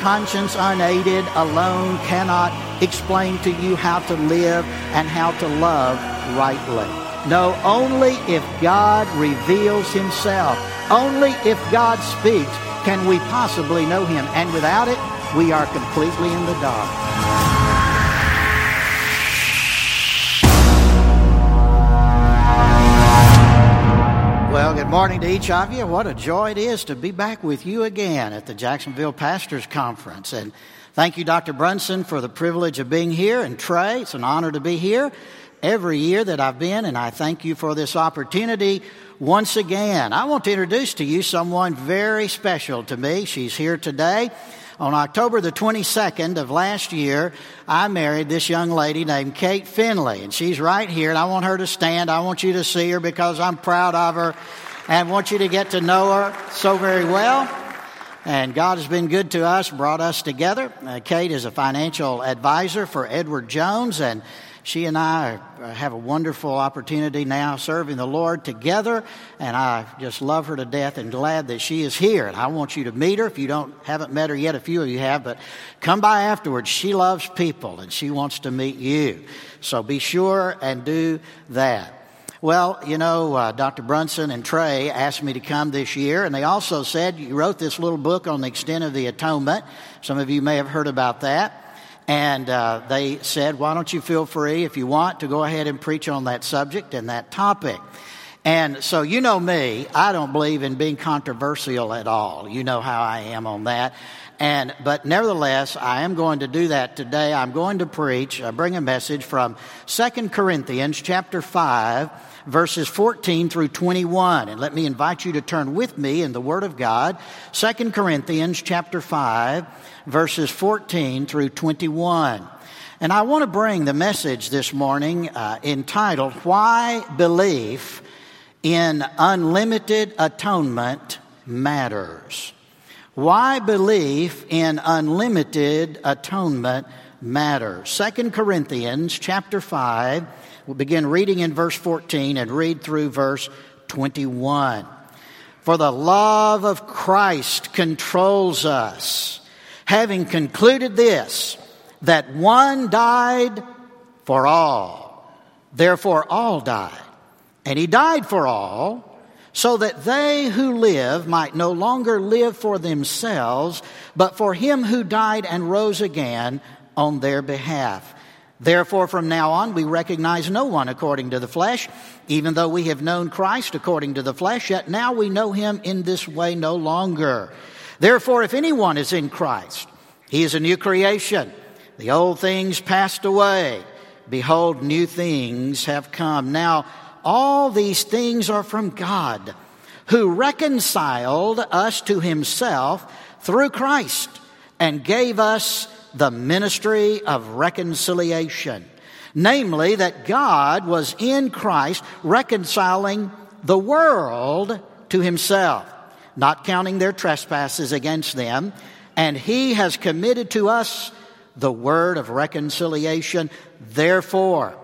conscience unaided alone cannot explain to you how to live and how to love rightly. No, only if God reveals Himself, only if God speaks, can we possibly know Him. And without it, we are completely in the dark. Well, good morning to each of you. What a joy it is to be back with you again at the Jacksonville Pastors Conference. And thank you, Dr. Brunson, for the privilege of being here. And Trey, it's an honor to be here every year that I've been. And I thank you for this opportunity once again. I want to introduce to you someone very special to me. She's here today. On October the 22nd of last year, I married this young lady named Kate Finley, and she's right here, and I want her to stand. I want you to see her because I'm proud of her and want you to get to know her so very well. And God has been good to us, brought us together. Uh, Kate is a financial advisor for Edward Jones, and she and I have a wonderful opportunity now serving the Lord together, and I just love her to death and glad that she is here. And I want you to meet her. If you don't haven't met her yet, a few of you have, but come by afterwards. She loves people and she wants to meet you. So be sure and do that. Well, you know, uh, Dr. Brunson and Trey asked me to come this year, and they also said you wrote this little book on the extent of the atonement. Some of you may have heard about that. And uh, they said, why don't you feel free, if you want, to go ahead and preach on that subject and that topic. And so, you know me, I don't believe in being controversial at all. You know how I am on that. And, but nevertheless, I am going to do that today. I'm going to preach, uh, bring a message from Second Corinthians chapter 5, verses 14 through 21. And let me invite you to turn with me in the Word of God. Second Corinthians chapter 5, verses 14 through 21. And I want to bring the message this morning uh, entitled, Why Belief in Unlimited Atonement Matters. Why belief in unlimited atonement matters. Second Corinthians chapter 5, we'll begin reading in verse 14 and read through verse 21. For the love of Christ controls us having concluded this, that one died for all. Therefore, all died. And he died for all, so that they who live might no longer live for themselves, but for him who died and rose again on their behalf. Therefore, from now on, we recognize no one according to the flesh, even though we have known Christ according to the flesh, yet now we know him in this way no longer. Therefore, if anyone is in Christ, he is a new creation. The old things passed away. Behold, new things have come. Now, all these things are from God, who reconciled us to himself through Christ and gave us the ministry of reconciliation. Namely, that God was in Christ reconciling the world to himself not counting their trespasses against them, and he has committed to us the word of reconciliation. Therefore,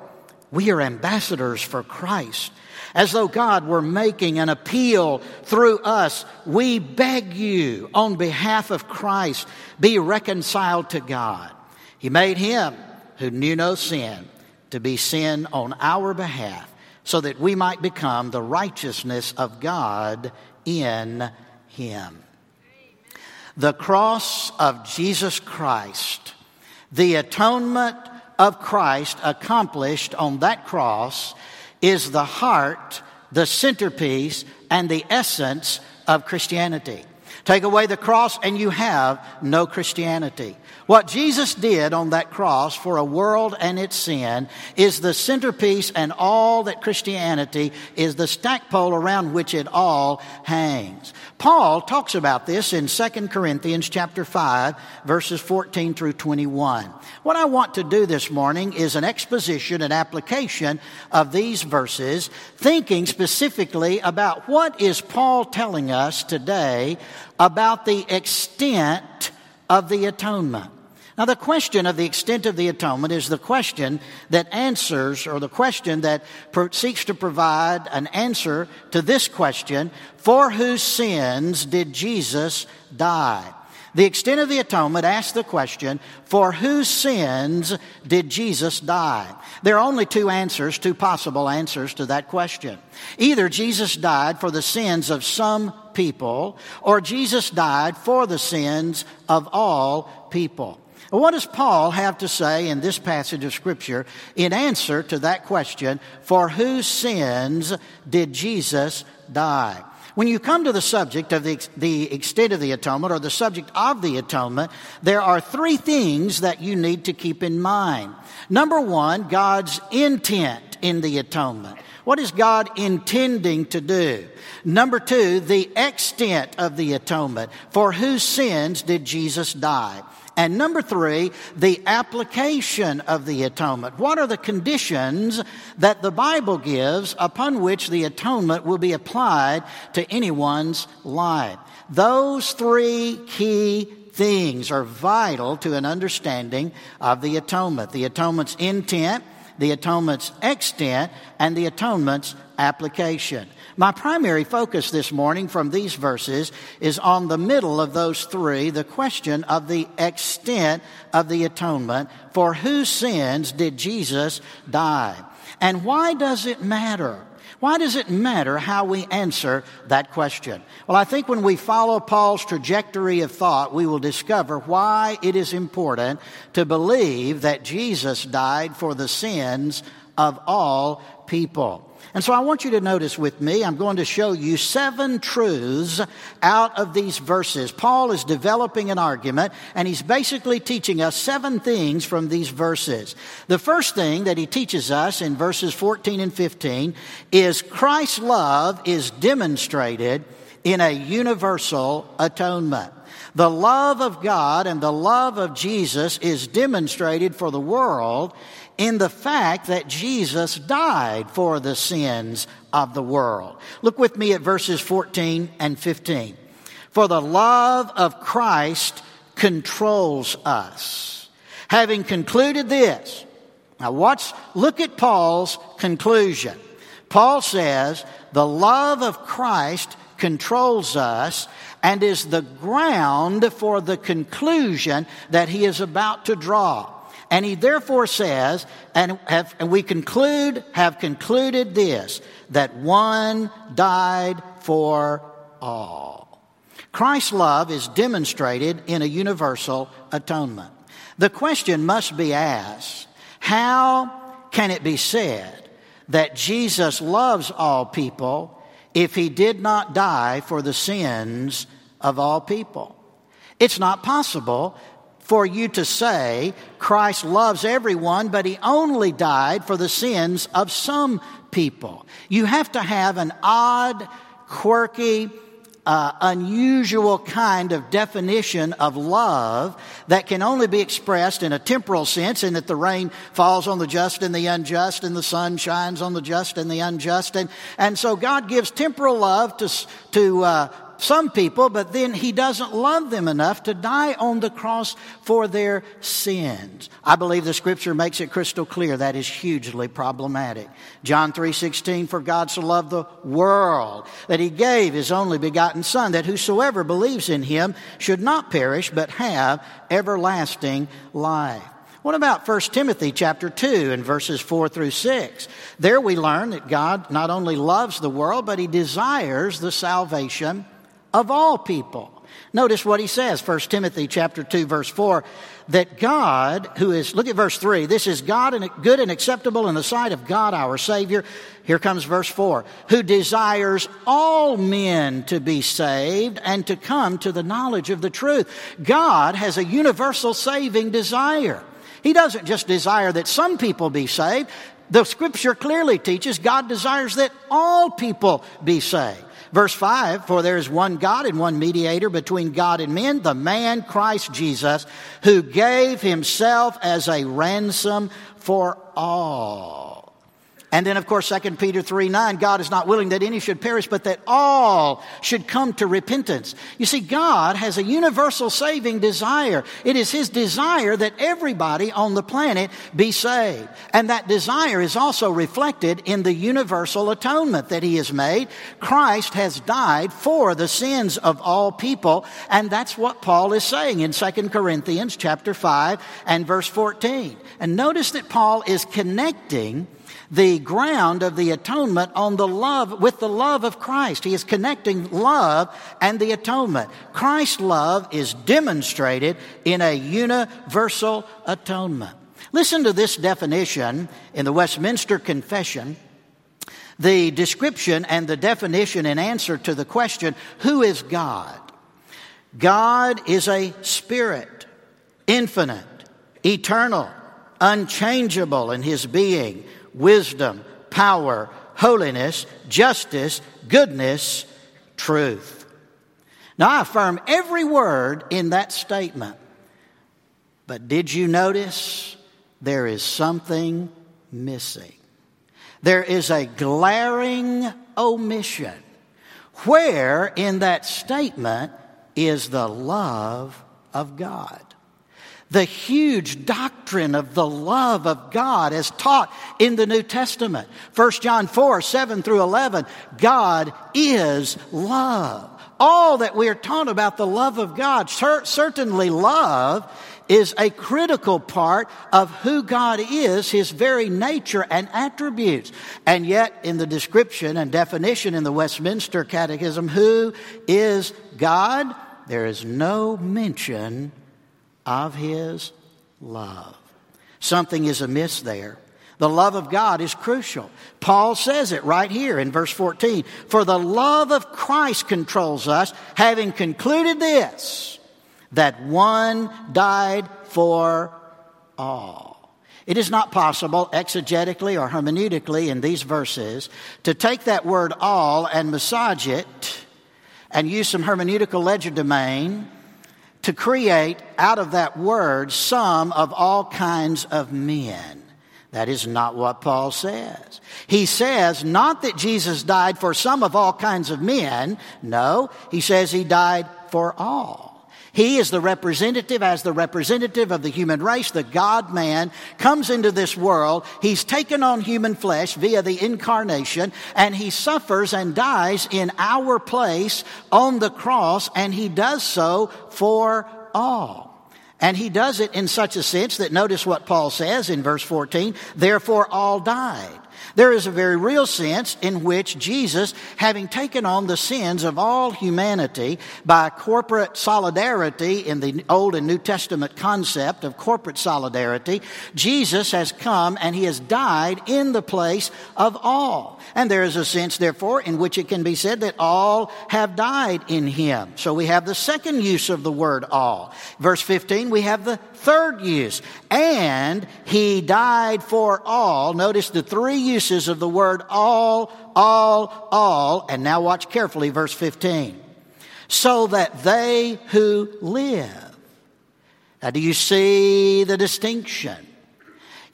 we are ambassadors for Christ. As though God were making an appeal through us, we beg you on behalf of Christ, be reconciled to God. He made him who knew no sin to be sin on our behalf so that we might become the righteousness of God in him. The cross of Jesus Christ, the atonement of Christ accomplished on that cross, is the heart, the centerpiece, and the essence of Christianity. Take away the cross and you have no Christianity. What Jesus did on that cross for a world and its sin is the centerpiece and all that Christianity is the stackpole around which it all hangs. Paul talks about this in 2 Corinthians chapter 5 verses 14 through 21. What I want to do this morning is an exposition and application of these verses, thinking specifically about what is Paul telling us today about the extent of the atonement. Now, the question of the extent of the atonement is the question that answers, or the question that seeks to provide an answer to this question for whose sins did Jesus die? The extent of the atonement asks the question, for whose sins did Jesus die? There are only two answers, two possible answers to that question. Either Jesus died for the sins of some people, or Jesus died for the sins of all people. What does Paul have to say in this passage of Scripture in answer to that question, for whose sins did Jesus die? When you come to the subject of the, the extent of the atonement or the subject of the atonement, there are three things that you need to keep in mind. Number one, God's intent in the atonement. What is God intending to do? Number two, the extent of the atonement. For whose sins did Jesus die? And number three, the application of the atonement. What are the conditions that the Bible gives upon which the atonement will be applied to anyone's life? Those three key things are vital to an understanding of the atonement. The atonement's intent, the atonement's extent, and the atonement's application. My primary focus this morning from these verses is on the middle of those three, the question of the extent of the atonement. For whose sins did Jesus die? And why does it matter? Why does it matter how we answer that question? Well, I think when we follow Paul's trajectory of thought, we will discover why it is important to believe that Jesus died for the sins of all people. And so I want you to notice with me, I'm going to show you seven truths out of these verses. Paul is developing an argument, and he's basically teaching us seven things from these verses. The first thing that he teaches us in verses 14 and 15 is Christ's love is demonstrated in a universal atonement. The love of God and the love of Jesus is demonstrated for the world in the fact that Jesus died for the sins of the world. Look with me at verses 14 and 15. For the love of Christ controls us. Having concluded this, now watch, look at Paul's conclusion. Paul says, the love of Christ controls us and is the ground for the conclusion that he is about to draw. And he therefore says, and, have, and we conclude, have concluded this, that one died for all. Christ's love is demonstrated in a universal atonement. The question must be asked, how can it be said that Jesus loves all people if he did not die for the sins of all people? It's not possible for you to say Christ loves everyone, but he only died for the sins of some people. You have to have an odd, quirky, uh, unusual kind of definition of love that can only be expressed in a temporal sense, in that the rain falls on the just and the unjust, and the sun shines on the just and the unjust. And, and so God gives temporal love to, to uh, some people, but then he doesn't love them enough to die on the cross for their sins. I believe the scripture makes it crystal clear that is hugely problematic. John 3:16 for God so loved the world that he gave his only begotten son that whosoever believes in him should not perish but have everlasting life. What about 1 Timothy chapter 2 and verses 4 through 6? There we learn that God not only loves the world, but he desires the salvation of all people. Notice what he says, 1 Timothy chapter 2 verse 4, that God, who is, look at verse 3, this is God and good and acceptable in the sight of God our Savior. Here comes verse 4, who desires all men to be saved and to come to the knowledge of the truth. God has a universal saving desire. He doesn't just desire that some people be saved. The scripture clearly teaches God desires that all people be saved. Verse 5 For there is one God and one mediator between God and men, the man Christ Jesus, who gave himself as a ransom for all. And then, of course, 2 Peter 3 9, God is not willing that any should perish, but that all should come to repentance. You see, God has a universal saving desire. It is His desire that everybody on the planet be saved. And that desire is also reflected in the universal atonement that He has made. Christ has died for the sins of all people. And that's what Paul is saying in 2 Corinthians chapter 5 and verse 14. And notice that Paul is connecting the ground of the atonement on the love with the love of Christ. He is connecting love and the atonement. Christ's love is demonstrated in a universal atonement. Listen to this definition in the Westminster Confession. The description and the definition in answer to the question, who is God? God is a spirit, infinite, eternal, unchangeable in his being, wisdom, power, holiness, justice, goodness, truth. Now, I affirm every word in that statement. But did you notice there is something missing? There is a glaring omission. Where in that statement is the love of God? The huge doctrine of the love of God as taught in the New Testament. 1 John 4, 7 through 11. God is love. All that we are taught about the love of God, certainly love is a critical part of who God is, His very nature and attributes. And yet, in the description and definition in the Westminster Catechism, who is God? There is no mention of His love. Something is amiss there. The love of God is crucial. Paul says it right here in verse 14. For the love of Christ controls us, having concluded this, that one died for all. It is not possible, exegetically or hermeneutically, in these verses, to take that word all and massage it and use some hermeneutical legerdemain to create out of that word some of all kinds of men. That is not what Paul says. He says not that Jesus died for some of all kinds of men. No, he says he died for all. He is the representative, as the representative of the human race, the God man, comes into this world. He's taken on human flesh via the incarnation, and he suffers and dies in our place on the cross, and he does so for all. And he does it in such a sense that notice what Paul says in verse 14, therefore all died. There is a very real sense in which Jesus, having taken on the sins of all humanity by corporate solidarity in the Old and New Testament concept of corporate solidarity, Jesus has come and he has died in the place of all. And there is a sense, therefore, in which it can be said that all have died in him. So we have the second use of the word all. Verse 15, we have the third use. And he died for all. Notice the three uses of the word all, all, all. And now watch carefully verse 15. So that they who live. Now, do you see the distinction?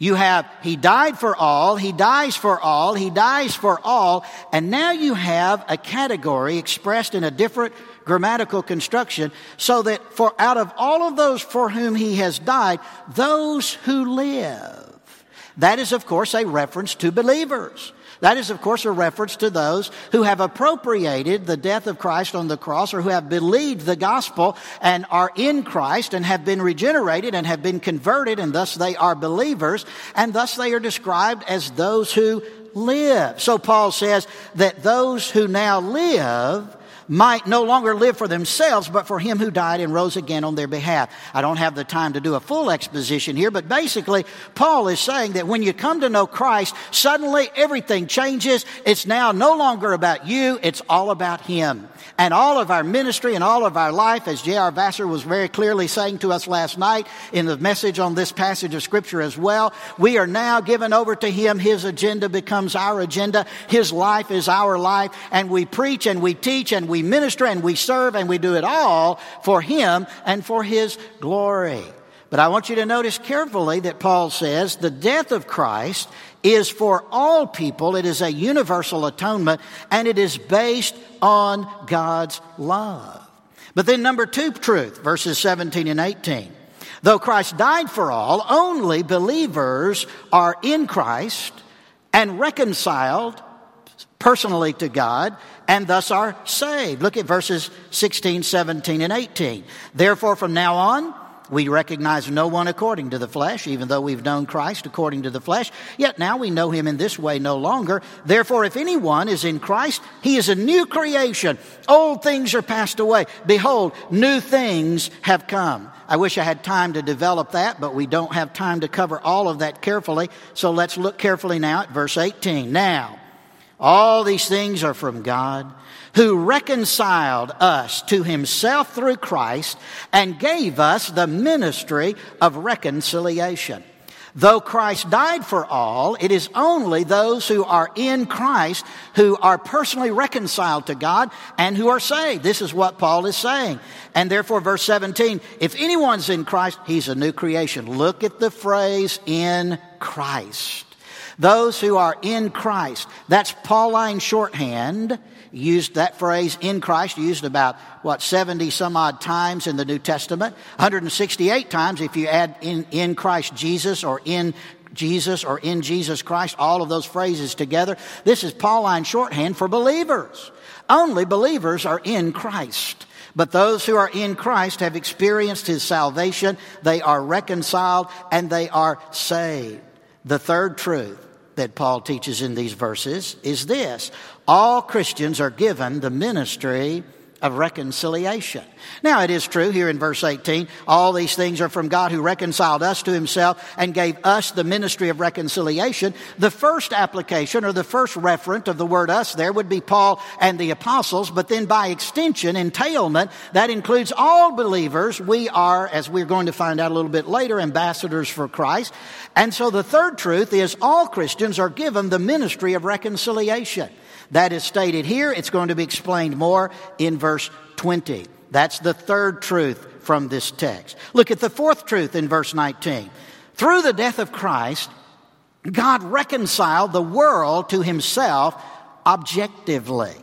You have, He died for all, He dies for all, He dies for all, and now you have a category expressed in a different grammatical construction so that for out of all of those for whom He has died, those who live. That is, of course, a reference to believers. That is, of course, a reference to those who have appropriated the death of Christ on the cross or who have believed the gospel and are in Christ and have been regenerated and have been converted and thus they are believers and thus they are described as those who live. So Paul says that those who now live might no longer live for themselves, but for him who died and rose again on their behalf. I don't have the time to do a full exposition here, but basically, Paul is saying that when you come to know Christ, suddenly everything changes. It's now no longer about you, it's all about him. And all of our ministry and all of our life, as J.R. Vassar was very clearly saying to us last night in the message on this passage of Scripture as well, we are now given over to Him. His agenda becomes our agenda. His life is our life. And we preach and we teach and minister and we serve and we do it all for Him and for His glory. But I want you to notice carefully that Paul says the death of Christ is for all people. It is a universal atonement and it is based on God's love. But then number two truth, verses 17 and 18. Though Christ died for all, only believers are in Christ and reconciled personally to God and thus are saved. Look at verses 16, 17, and 18. Therefore, from now on, we recognize no one according to the flesh, even though we've known Christ according to the flesh. Yet now we know him in this way no longer. Therefore, if anyone is in Christ, he is a new creation. Old things are passed away. Behold, new things have come. I wish I had time to develop that, but we don't have time to cover all of that carefully. So let's look carefully now at verse 18. Now, all these things are from God who reconciled us to himself through Christ and gave us the ministry of reconciliation. Though Christ died for all, it is only those who are in Christ who are personally reconciled to God and who are saved. This is what Paul is saying. And therefore, verse 17, if anyone's in Christ, he's a new creation. Look at the phrase in Christ. Those who are in Christ. That's Pauline shorthand used that phrase in Christ, used about, what, 70 some odd times in the New Testament. 168 times if you add in, in Christ Jesus or in Jesus or in Jesus Christ, all of those phrases together. This is Pauline shorthand for believers. Only believers are in Christ. But those who are in Christ have experienced his salvation. They are reconciled and they are saved. The third truth that Paul teaches in these verses is this. All Christians are given the ministry of reconciliation. Now, it is true here in verse 18, all these things are from God who reconciled us to himself and gave us the ministry of reconciliation. The first application or the first referent of the word us there would be Paul and the apostles, but then by extension, entailment, that includes all believers. We are, as we're going to find out a little bit later, ambassadors for Christ. And so the third truth is all Christians are given the ministry of reconciliation. That is stated here. It's going to be explained more in verse 20. That's the third truth from this text. Look at the fourth truth in verse 19. Through the death of Christ, God reconciled the world to himself objectively.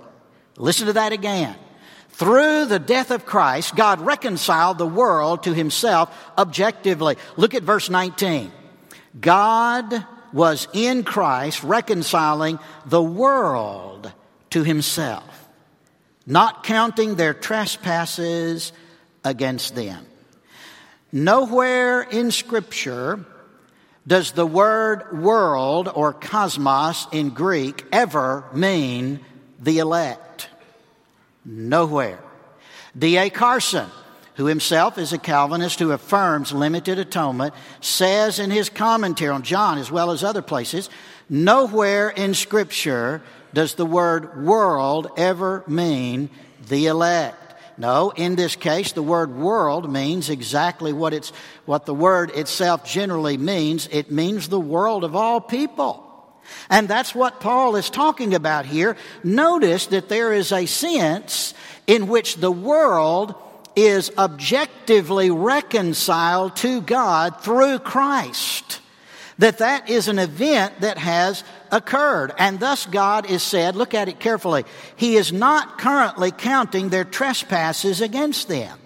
Listen to that again. Through the death of Christ, God reconciled the world to himself objectively. Look at verse 19. God was in Christ reconciling the world to himself, not counting their trespasses against them. Nowhere in Scripture does the word world or cosmos in Greek ever mean the elect. Nowhere. D.A. Carson who himself is a Calvinist who affirms limited atonement, says in his commentary on John as well as other places, nowhere in Scripture does the word world ever mean the elect. No, in this case, the word world means exactly what it's, what the word itself generally means. It means the world of all people. And that's what Paul is talking about here. Notice that there is a sense in which the world is objectively reconciled to God through Christ. That that is an event that has occurred. And thus God is said, look at it carefully, He is not currently counting their trespasses against them.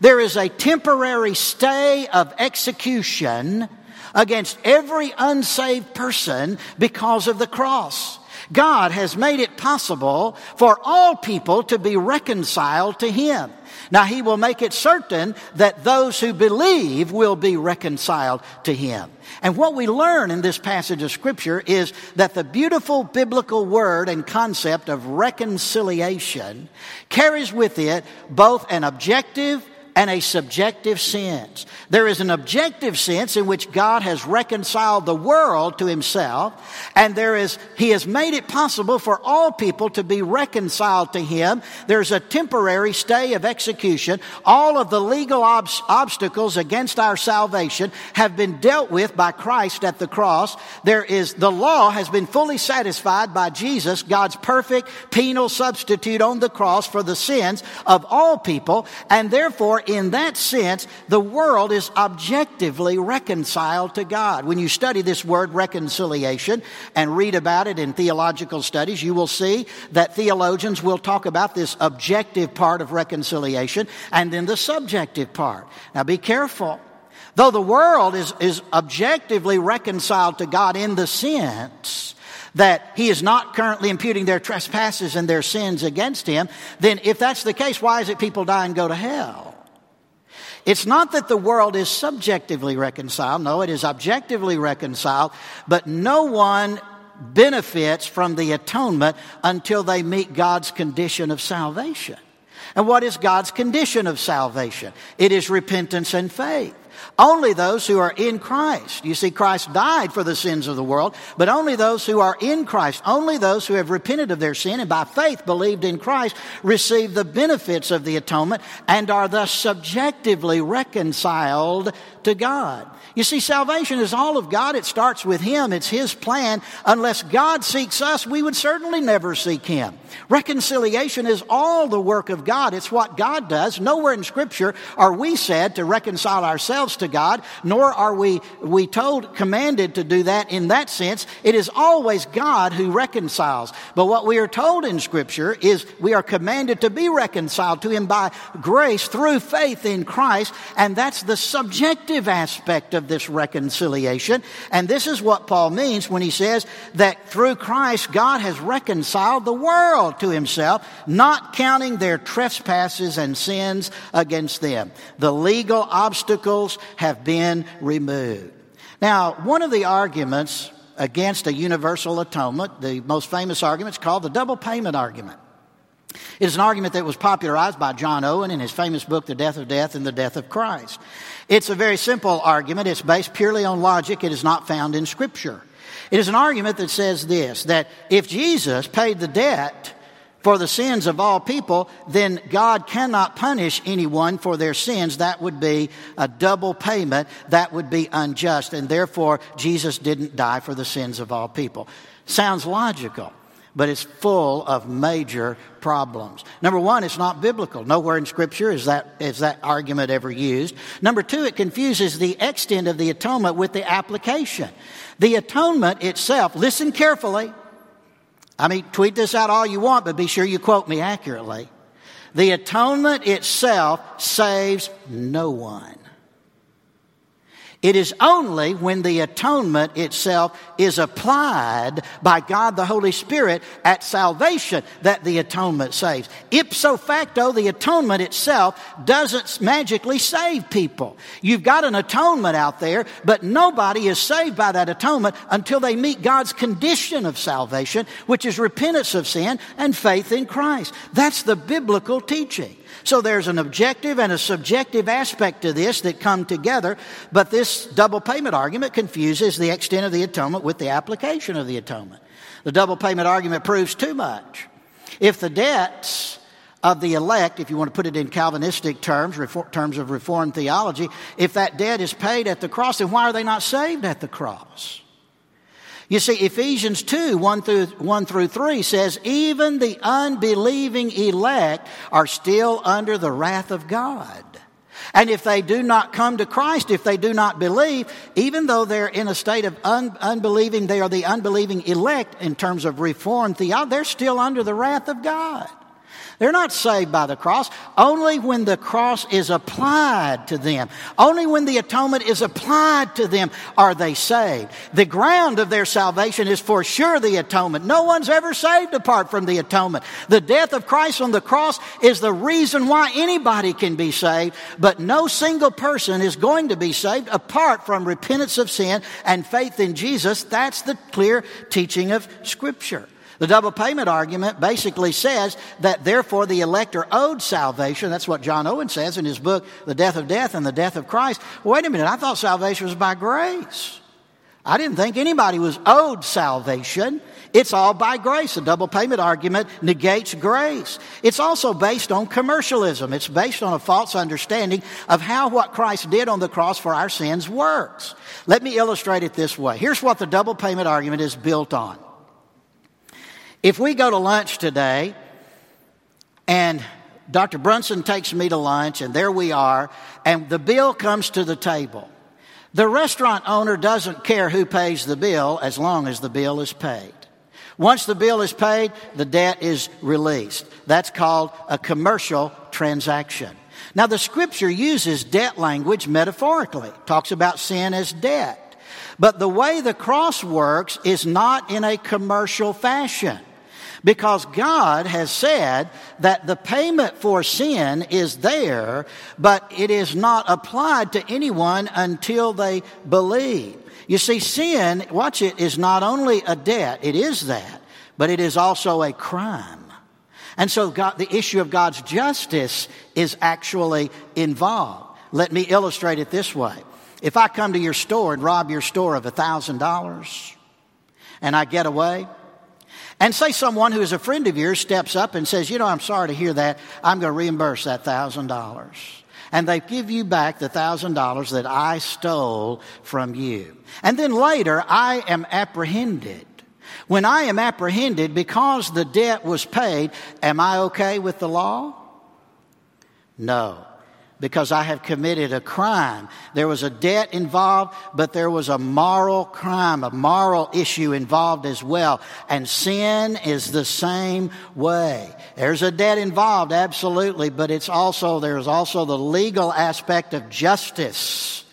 There is a temporary stay of execution against every unsaved person because of the cross. God has made it possible for all people to be reconciled to Him. Now he will make it certain that those who believe will be reconciled to him. And what we learn in this passage of scripture is that the beautiful biblical word and concept of reconciliation carries with it both an objective and a subjective sense. There is an objective sense in which God has reconciled the world to himself, and there is, he has made it possible for all people to be reconciled to him. There's a temporary stay of execution. All of the legal ob- obstacles against our salvation have been dealt with by Christ at the cross. There is, the law has been fully satisfied by Jesus, God's perfect penal substitute on the cross for the sins of all people, and therefore in that sense, the world is objectively reconciled to God. When you study this word reconciliation and read about it in theological studies, you will see that theologians will talk about this objective part of reconciliation and then the subjective part. Now be careful. Though the world is, is objectively reconciled to God in the sense that he is not currently imputing their trespasses and their sins against him, then if that's the case, why is it people die and go to hell? It's not that the world is subjectively reconciled. No, it is objectively reconciled, but no one benefits from the atonement until they meet God's condition of salvation. And what is God's condition of salvation? It is repentance and faith. Only those who are in Christ. You see, Christ died for the sins of the world, but only those who are in Christ, only those who have repented of their sin and by faith believed in Christ receive the benefits of the atonement and are thus subjectively reconciled to God. You see, salvation is all of God. It starts with Him. It's His plan. Unless God seeks us, we would certainly never seek Him. Reconciliation is all the work of God. It's what God does. Nowhere in Scripture are we said to reconcile ourselves to God, nor are we, we told, commanded to do that in that sense. It is always God who reconciles. But what we are told in Scripture is we are commanded to be reconciled to Him by grace through faith in Christ, and that's the subjective aspect of this reconciliation. And this is what Paul means when he says that through Christ, God has reconciled the world to himself, not counting their trespasses and sins against them. The legal obstacles have been removed. Now, one of the arguments against a universal atonement, the most famous argument is called the double payment argument. It is an argument that was popularized by John Owen in his famous book, The Death of Death in the Death of Christ. It's a very simple argument. It's based purely on logic. It is not found in Scripture. It is an argument that says this, that if Jesus paid the debt for the sins of all people, then God cannot punish anyone for their sins. That would be a double payment. That would be unjust. And therefore, Jesus didn't die for the sins of all people. Sounds logical but it's full of major problems. Number one, it's not biblical. Nowhere in Scripture is that, is that argument ever used. Number two, it confuses the extent of the atonement with the application. The atonement itself, listen carefully. I mean, tweet this out all you want, but be sure you quote me accurately. The atonement itself saves no one. It is only when the atonement itself is applied by God the Holy Spirit at salvation that the atonement saves. Ipso facto, the atonement itself doesn't magically save people. You've got an atonement out there, but nobody is saved by that atonement until they meet God's condition of salvation, which is repentance of sin and faith in Christ. That's the biblical teaching. So there's an objective and a subjective aspect to this that come together, but this double payment argument confuses the extent of the atonement with the application of the atonement. The double payment argument proves too much. If the debts of the elect, if you want to put it in Calvinistic terms, terms of Reformed theology, if that debt is paid at the cross, then why are they not saved at the cross? You see, Ephesians 2, 1 through, 1 through 3 says, even the unbelieving elect are still under the wrath of God. And if they do not come to Christ, if they do not believe, even though they're in a state of un- unbelieving, they are the unbelieving elect in terms of reformed theology, they're still under the wrath of God. They're not saved by the cross. Only when the cross is applied to them, only when the atonement is applied to them are they saved. The ground of their salvation is for sure the atonement. No one's ever saved apart from the atonement. The death of Christ on the cross is the reason why anybody can be saved, but no single person is going to be saved apart from repentance of sin and faith in Jesus. That's the clear teaching of Scripture. The double payment argument basically says that therefore the elect are owed salvation. That's what John Owen says in his book, The Death of Death in the Death of Christ. Wait a minute, I thought salvation was by grace. I didn't think anybody was owed salvation. It's all by grace. The double payment argument negates grace. It's also based on commercialism. It's based on a false understanding of how what Christ did on the cross for our sins works. Let me illustrate it this way. Here's what the double payment argument is built on. If we go to lunch today and Dr. Brunson takes me to lunch, and there we are, and the bill comes to the table. The restaurant owner doesn't care who pays the bill as long as the bill is paid. Once the bill is paid, the debt is released. That's called a commercial transaction. Now, the scripture uses debt language metaphorically, talks about sin as debt. But the way the cross works is not in a commercial fashion. Because God has said that the payment for sin is there, but it is not applied to anyone until they believe. You see, sin, watch it, is not only a debt, it is that, but it is also a crime. And so God, the issue of God's justice is actually involved. Let me illustrate it this way. If I come to your store and rob your store of $1,000 and I get away, and say someone who is a friend of yours steps up and says, You know, I'm sorry to hear that. I'm going to reimburse that $1,000. And they give you back the $1,000 that I stole from you. And then later, I am apprehended. When I am apprehended because the debt was paid, am I okay with the law? No because I have committed a crime. There was a debt involved, but there was a moral crime, a moral issue involved as well. And sin is the same way. There's a debt involved, absolutely, but it's also, there's also the legal aspect of justice.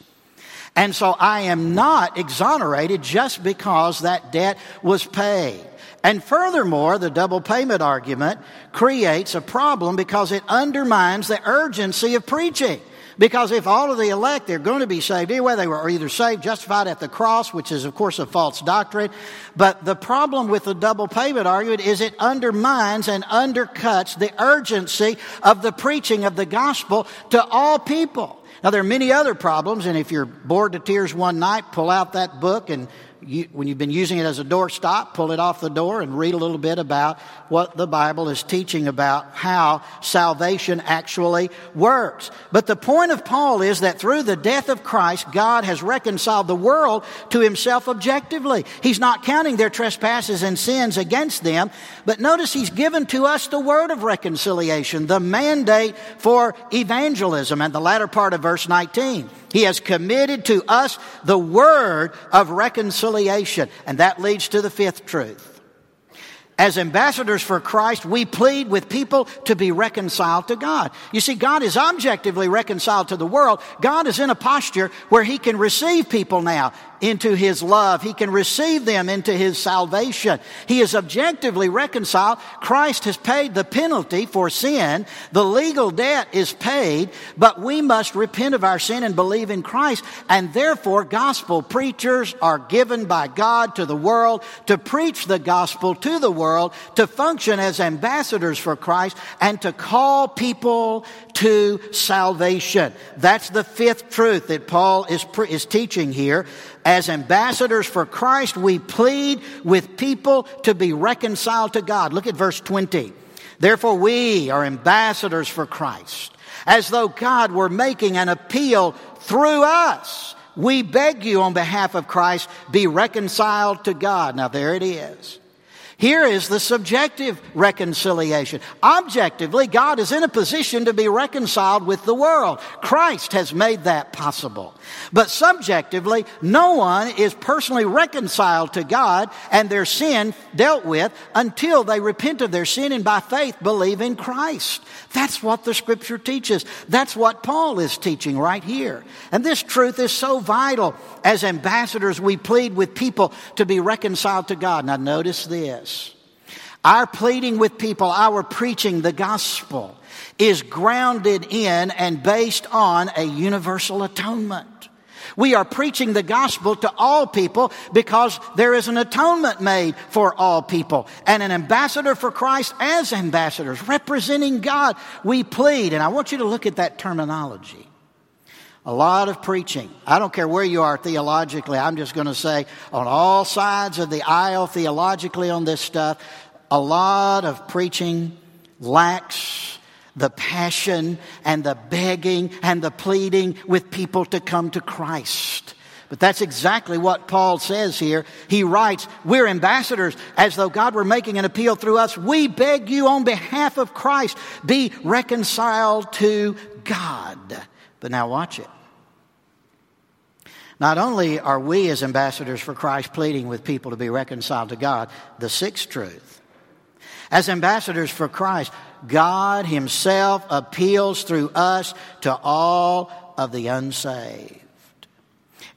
And so I am not exonerated just because that debt was paid. And furthermore, the double payment argument creates a problem because it undermines the urgency of preaching. Because if all of the elect, they're going to be saved anyway, they were either saved, justified at the cross, which is of course a false doctrine. But the problem with the double payment argument is it undermines and undercuts the urgency of the preaching of the gospel to all people. Now there are many other problems, and if you're bored to tears one night, pull out that book and you, when you've been using it as a door stop, pull it off the door and read a little bit about what the Bible is teaching about how salvation actually works. But the point of Paul is that through the death of Christ, God has reconciled the world to himself objectively. He's not counting their trespasses and sins against them, but notice he's given to us the word of reconciliation, the mandate for evangelism, and the latter part of verse 19. He has committed to us the word of reconciliation. And that leads to the fifth truth. As ambassadors for Christ, we plead with people to be reconciled to God. You see, God is objectively reconciled to the world. God is in a posture where He can receive people now into his love. He can receive them into his salvation. He is objectively reconciled. Christ has paid the penalty for sin. The legal debt is paid, but we must repent of our sin and believe in Christ. And therefore, gospel preachers are given by God to the world to preach the gospel to the world, to function as ambassadors for Christ, and to call people to salvation. That's the fifth truth that Paul is, is teaching here. As ambassadors for Christ, we plead with people to be reconciled to God. Look at verse 20. Therefore, we are ambassadors for Christ, as though God were making an appeal through us. We beg you on behalf of Christ, be reconciled to God. Now, there it is. Here is the subjective reconciliation. Objectively, God is in a position to be reconciled with the world. Christ has made that possible. But subjectively, no one is personally reconciled to God and their sin dealt with until they repent of their sin and by faith believe in Christ. That's what the scripture teaches. That's what Paul is teaching right here. And this truth is so vital. As ambassadors, we plead with people to be reconciled to God. Now notice this. Our pleading with people, our preaching the gospel is grounded in and based on a universal atonement. We are preaching the gospel to all people because there is an atonement made for all people. And an ambassador for Christ as ambassadors, representing God, we plead. And I want you to look at that terminology. A lot of preaching. I don't care where you are theologically. I'm just going to say on all sides of the aisle theologically on this stuff, a lot of preaching lacks the passion and the begging and the pleading with people to come to Christ. But that's exactly what Paul says here. He writes, We're ambassadors as though God were making an appeal through us. We beg you on behalf of Christ, be reconciled to God. But now watch it. Not only are we as ambassadors for Christ pleading with people to be reconciled to God, the sixth truth. As ambassadors for Christ, God Himself appeals through us to all of the unsaved.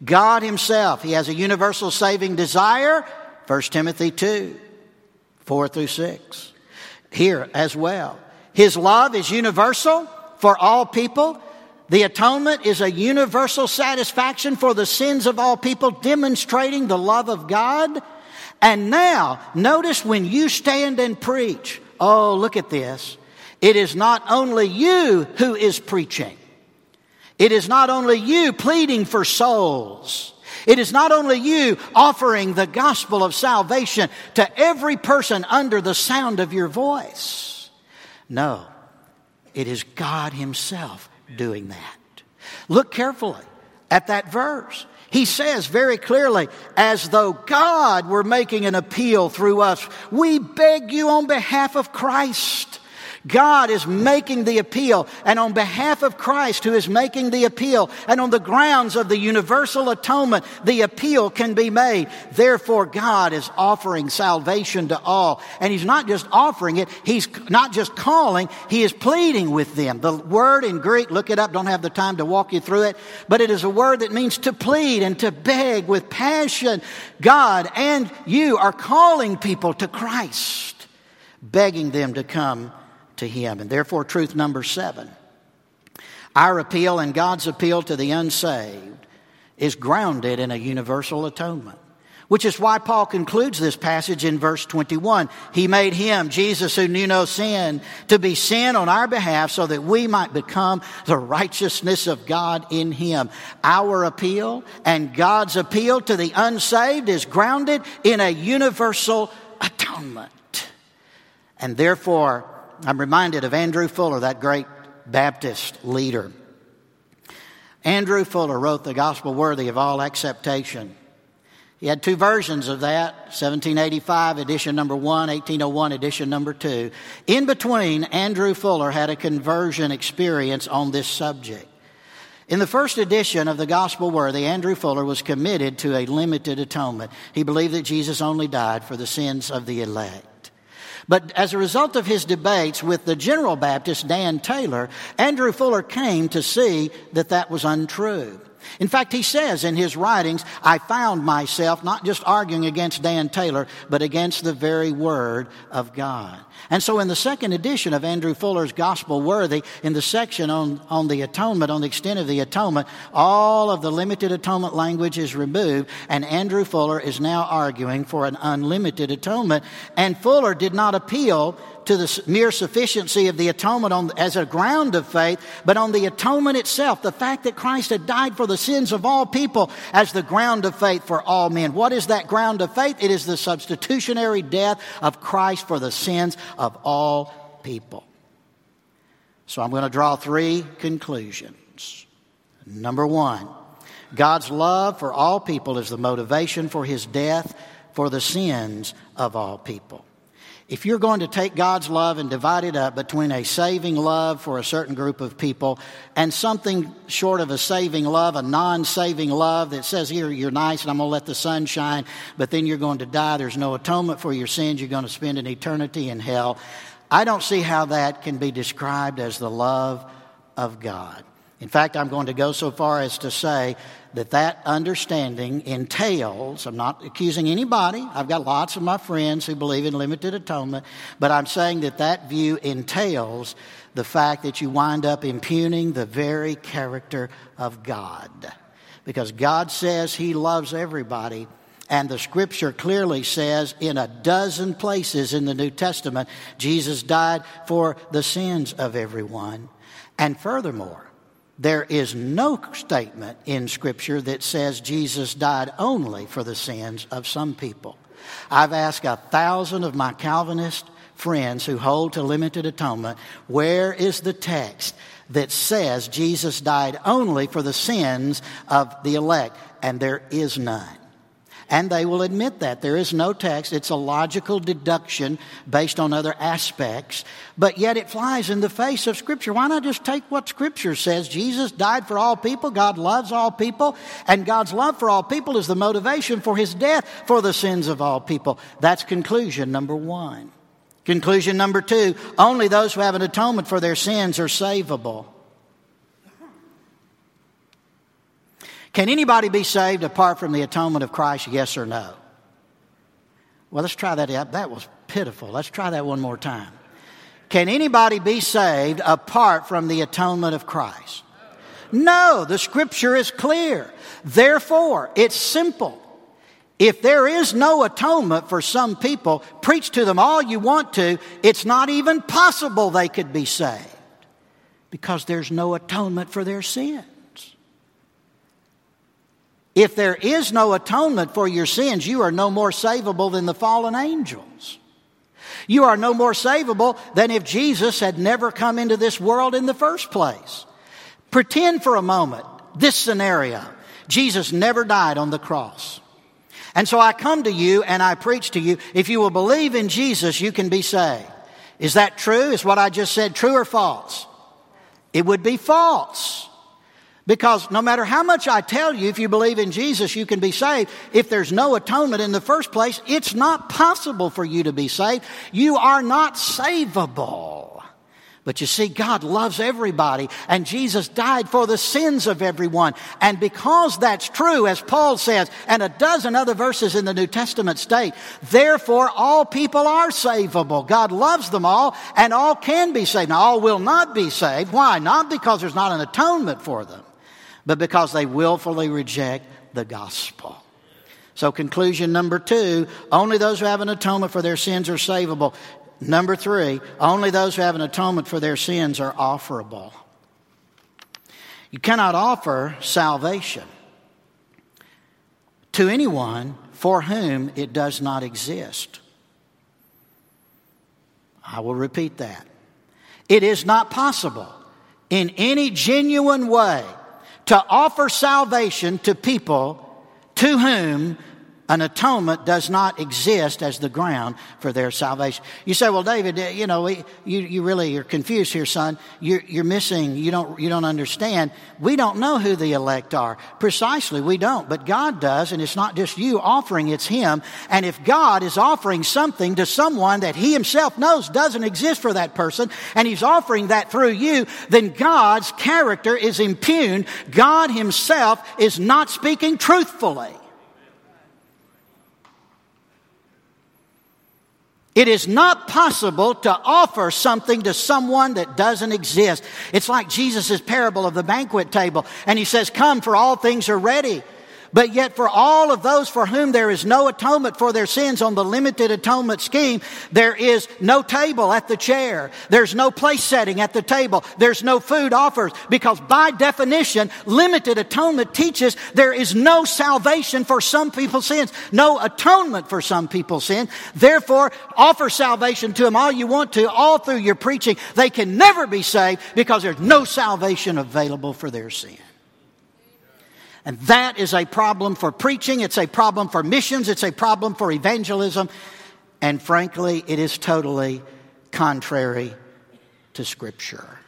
God Himself, He has a universal saving desire, 1 Timothy 2, 4 through 6. Here as well. His love is universal for all people. The atonement is a universal satisfaction for the sins of all people, demonstrating the love of God. And now, notice when you stand and preach, oh, look at this. It is not only you who is preaching. It is not only you pleading for souls. It is not only you offering the gospel of salvation to every person under the sound of your voice. No, it is God Himself doing that. Look carefully at that verse. He says very clearly, as though God were making an appeal through us, we beg you on behalf of Christ God is making the appeal, and on behalf of Christ who is making the appeal, and on the grounds of the universal atonement, the appeal can be made. Therefore, God is offering salvation to all. And He's not just offering it, He's not just calling, He is pleading with them. The word in Greek, look it up, don't have the time to walk you through it, but it is a word that means to plead and to beg with passion. God and you are calling people to Christ, begging them to come to Him. And therefore, truth number seven our appeal and God's appeal to the unsaved is grounded in a universal atonement. Which is why Paul concludes this passage in verse 21. He made him, Jesus who knew no sin, to be sin on our behalf so that we might become the righteousness of God in him. Our appeal and God's appeal to the unsaved is grounded in a universal atonement. And therefore, I'm reminded of Andrew Fuller, that great Baptist leader. Andrew Fuller wrote The Gospel Worthy of All Acceptation. He had two versions of that 1785 edition number one, 1801 edition number two. In between, Andrew Fuller had a conversion experience on this subject. In the first edition of the Gospel Worthy, Andrew Fuller was committed to a limited atonement. He believed that Jesus only died for the sins of the elect. But as a result of his debates with the General Baptist, Dan Taylor, Andrew Fuller came to see that that was untrue. In fact, he says in his writings, I found myself not just arguing against Dan Taylor, but against the very Word of God. And so in the second edition of Andrew Fuller's Gospel Worthy, in the section on, on the atonement, on the extent of the atonement, all of the limited atonement language is removed, and Andrew Fuller is now arguing for an unlimited atonement. And Fuller did not appeal to the mere sufficiency of the atonement on, as a ground of faith, but on the atonement itself, the fact that Christ had died for the sins of all people as the ground of faith for all men. What is that ground of faith? It is the substitutionary death of Christ for the sins of all people. So I'm going to draw three conclusions. Number one, God's love for all people is the motivation for his death for the sins of all people. If you're going to take God's love and divide it up between a saving love for a certain group of people and something short of a saving love, a non saving love that says, Here, you're nice and I'm going to let the sun shine, but then you're going to die. There's no atonement for your sins. You're going to spend an eternity in hell. I don't see how that can be described as the love of God. In fact, I'm going to go so far as to say that that understanding entails, I'm not accusing anybody, I've got lots of my friends who believe in limited atonement, but I'm saying that that view entails the fact that you wind up impugning the very character of God. Because God says He loves everybody, and the scripture clearly says in a dozen places in the New Testament, Jesus died for the sins of everyone. And furthermore, there is no statement in Scripture that says Jesus died only for the sins of some people. I've asked a thousand of my Calvinist friends who hold to limited atonement, where is the text that says Jesus died only for the sins of the elect? and there is none. And they will admit that. There is no text. It's a logical deduction based on other aspects, but yet it flies in the face of Scripture. Why not just take what Scripture says? Jesus died for all people. God loves all people. And God's love for all people is the motivation for His death for the sins of all people. That's conclusion number one. Conclusion number two only those who have an atonement for their sins are savable. Can anybody be saved apart from the atonement of Christ? Yes or no? Well, let's try that out. That was pitiful. Let's try that one more time. Can anybody be saved apart from the atonement of Christ? No, the scripture is clear. Therefore, it's simple. If there is no atonement for some people, preach to them all you want to, it's not even possible they could be saved because there's no atonement for their sin. If there is no atonement for your sins, you are no more savable than the fallen angels. You are no more savable than if Jesus had never come into this world in the first place. Pretend for a moment this scenario. Jesus never died on the cross. And so I come to you and I preach to you, if you will believe in Jesus, you can be saved. Is that true? Is what I just said true or false? It would be false. Because no matter how much I tell you, if you believe in Jesus, you can be saved. If there's no atonement in the first place, it's not possible for you to be saved. You are not savable. But you see, God loves everybody, and Jesus died for the sins of everyone. And because that's true, as Paul says, and a dozen other verses in the New Testament state, therefore all people are savable. God loves them all, and all can be saved. Now, all will not be saved. Why? Not because there's not an atonement for them but because they willfully reject the gospel. So, conclusion number two only those who have an atonement for their sins are savable. Number three, only those who have an atonement for their sins are offerable. You cannot offer salvation to anyone for whom it does not exist. I will repeat that. It is not possible in any genuine way to offer salvation to people to whom an atonement does not exist as the ground for their salvation. You say, well, David, eh, you know, you, you really are confused here, son. You're, you're missing, you don't, you don't understand. We don't know who the elect are. Precisely, we don't, but God does, and it's not just you offering, it's Him. And if God is offering something to someone that He Himself knows doesn't exist for that person, and He's offering that through you, then God's character is impugned. God Himself is not speaking truthfully. It is not possible to offer something to someone that doesn't exist. It's like Jesus' parable of the banquet table. And he says, come for all things are ready. But yet, for all of those for whom there is no atonement for their sins on the limited atonement scheme, there is no table at the chair. There's no place setting at the table. There's no food offered because by definition, limited atonement teaches there is no salvation for some people's sins, no atonement for some people's sins. Therefore, offer salvation to them all you want to, all through your preaching. They can never be saved because there's no salvation available for their sin. And that is a problem for preaching, it's a problem for missions, it's a problem for evangelism, and frankly, it is totally contrary to Scripture.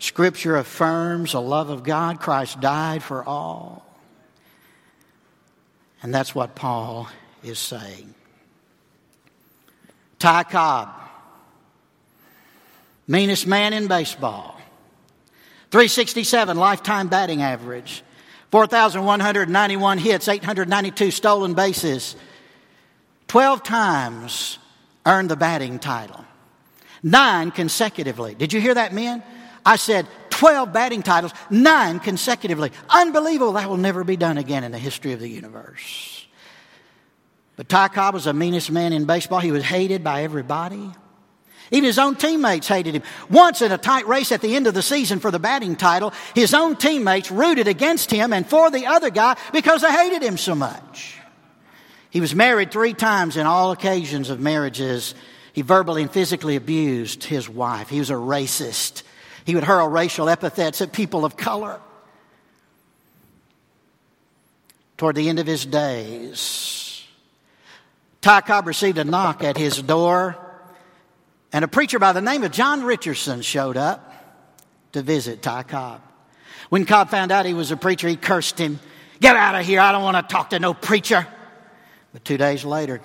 Scripture affirms the love of God. Christ died for all. And that's what Paul is saying. Ty Cobb, meanest man in baseball, 367 lifetime batting average. 4,191 hits, 892 stolen bases. 12 times earned the batting title. Nine consecutively. Did you hear that, men? I said 12 batting titles, nine consecutively. Unbelievable. That will never be done again in the history of the universe. But Ty Cobb was the meanest man in baseball. He was hated by everybody. Even his own teammates hated him. Once in a tight race at the end of the season for the batting title, his own teammates rooted against him and for the other guy because they hated him so much. He was married three times in all occasions of marriages. He verbally and physically abused his wife. He was a racist. He would hurl racial epithets at people of color. toward the end of his days. Ty Cobb received a knock at his door, and a preacher by the name of John Richardson showed up to visit Ty Cobb. When Cobb found out he was a preacher, he cursed him. Get out of here. I don't want to talk to no preacher. But two days later,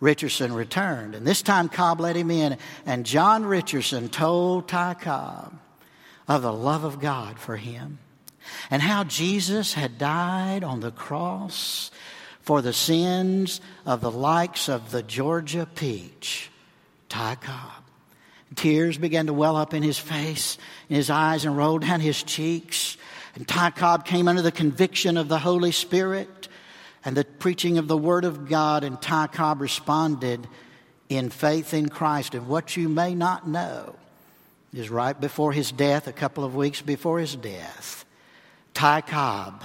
Richardson returned. And this time Cobb let him in. And John Richardson told Ty Cobb of the love of God for him and how Jesus had died on the cross for the sins of the likes of the Georgia peach, Ty Cobb. Tears began to well up in his face, in his eyes, and rolled down his cheeks. And Ty Cobb came under the conviction of the Holy Spirit and the preaching of the Word of God, and Ty Cobb responded in faith in Christ. And what you may not know is right before his death, a couple of weeks before his death, Ty Cobb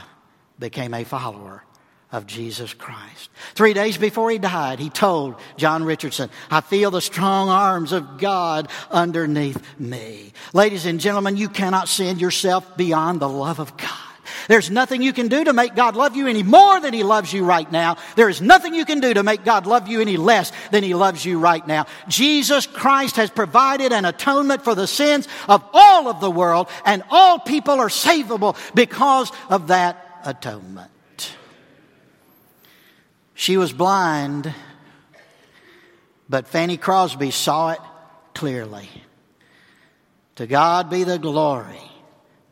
became a follower of Jesus Christ. Three days before he died, he told John Richardson, I feel the strong arms of God underneath me. Ladies and gentlemen, you cannot send yourself beyond the love of God. There's nothing you can do to make God love you any more than He loves you right now. There is nothing you can do to make God love you any less than He loves you right now. Jesus Christ has provided an atonement for the sins of all of the world, and all people are savable because of that atonement. She was blind, but Fanny Crosby saw it clearly. To God be the glory.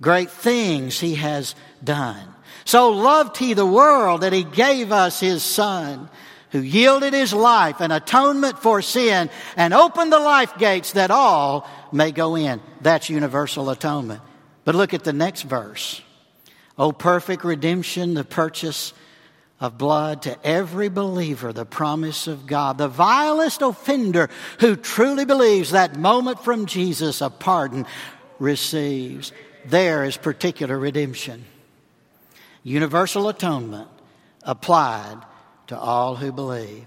Great things he has done. So loved he the world that he gave us his son who yielded his life an atonement for sin and opened the life gates that all may go in. That's universal atonement. But look at the next verse. O perfect redemption, the purchase of blood to every believer, the promise of God. The vilest offender who truly believes that moment from Jesus, a pardon receives. There is particular redemption. Universal atonement applied to all who believe.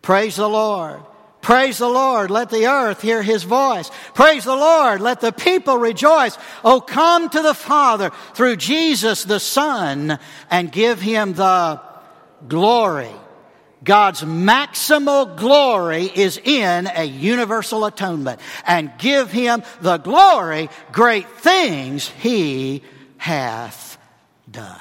Praise the Lord. Praise the Lord. Let the earth hear his voice. Praise the Lord. Let the people rejoice. Oh, come to the Father through Jesus the Son and give him the glory. God's maximal glory is in a universal atonement. And give him the glory, great things he hath done.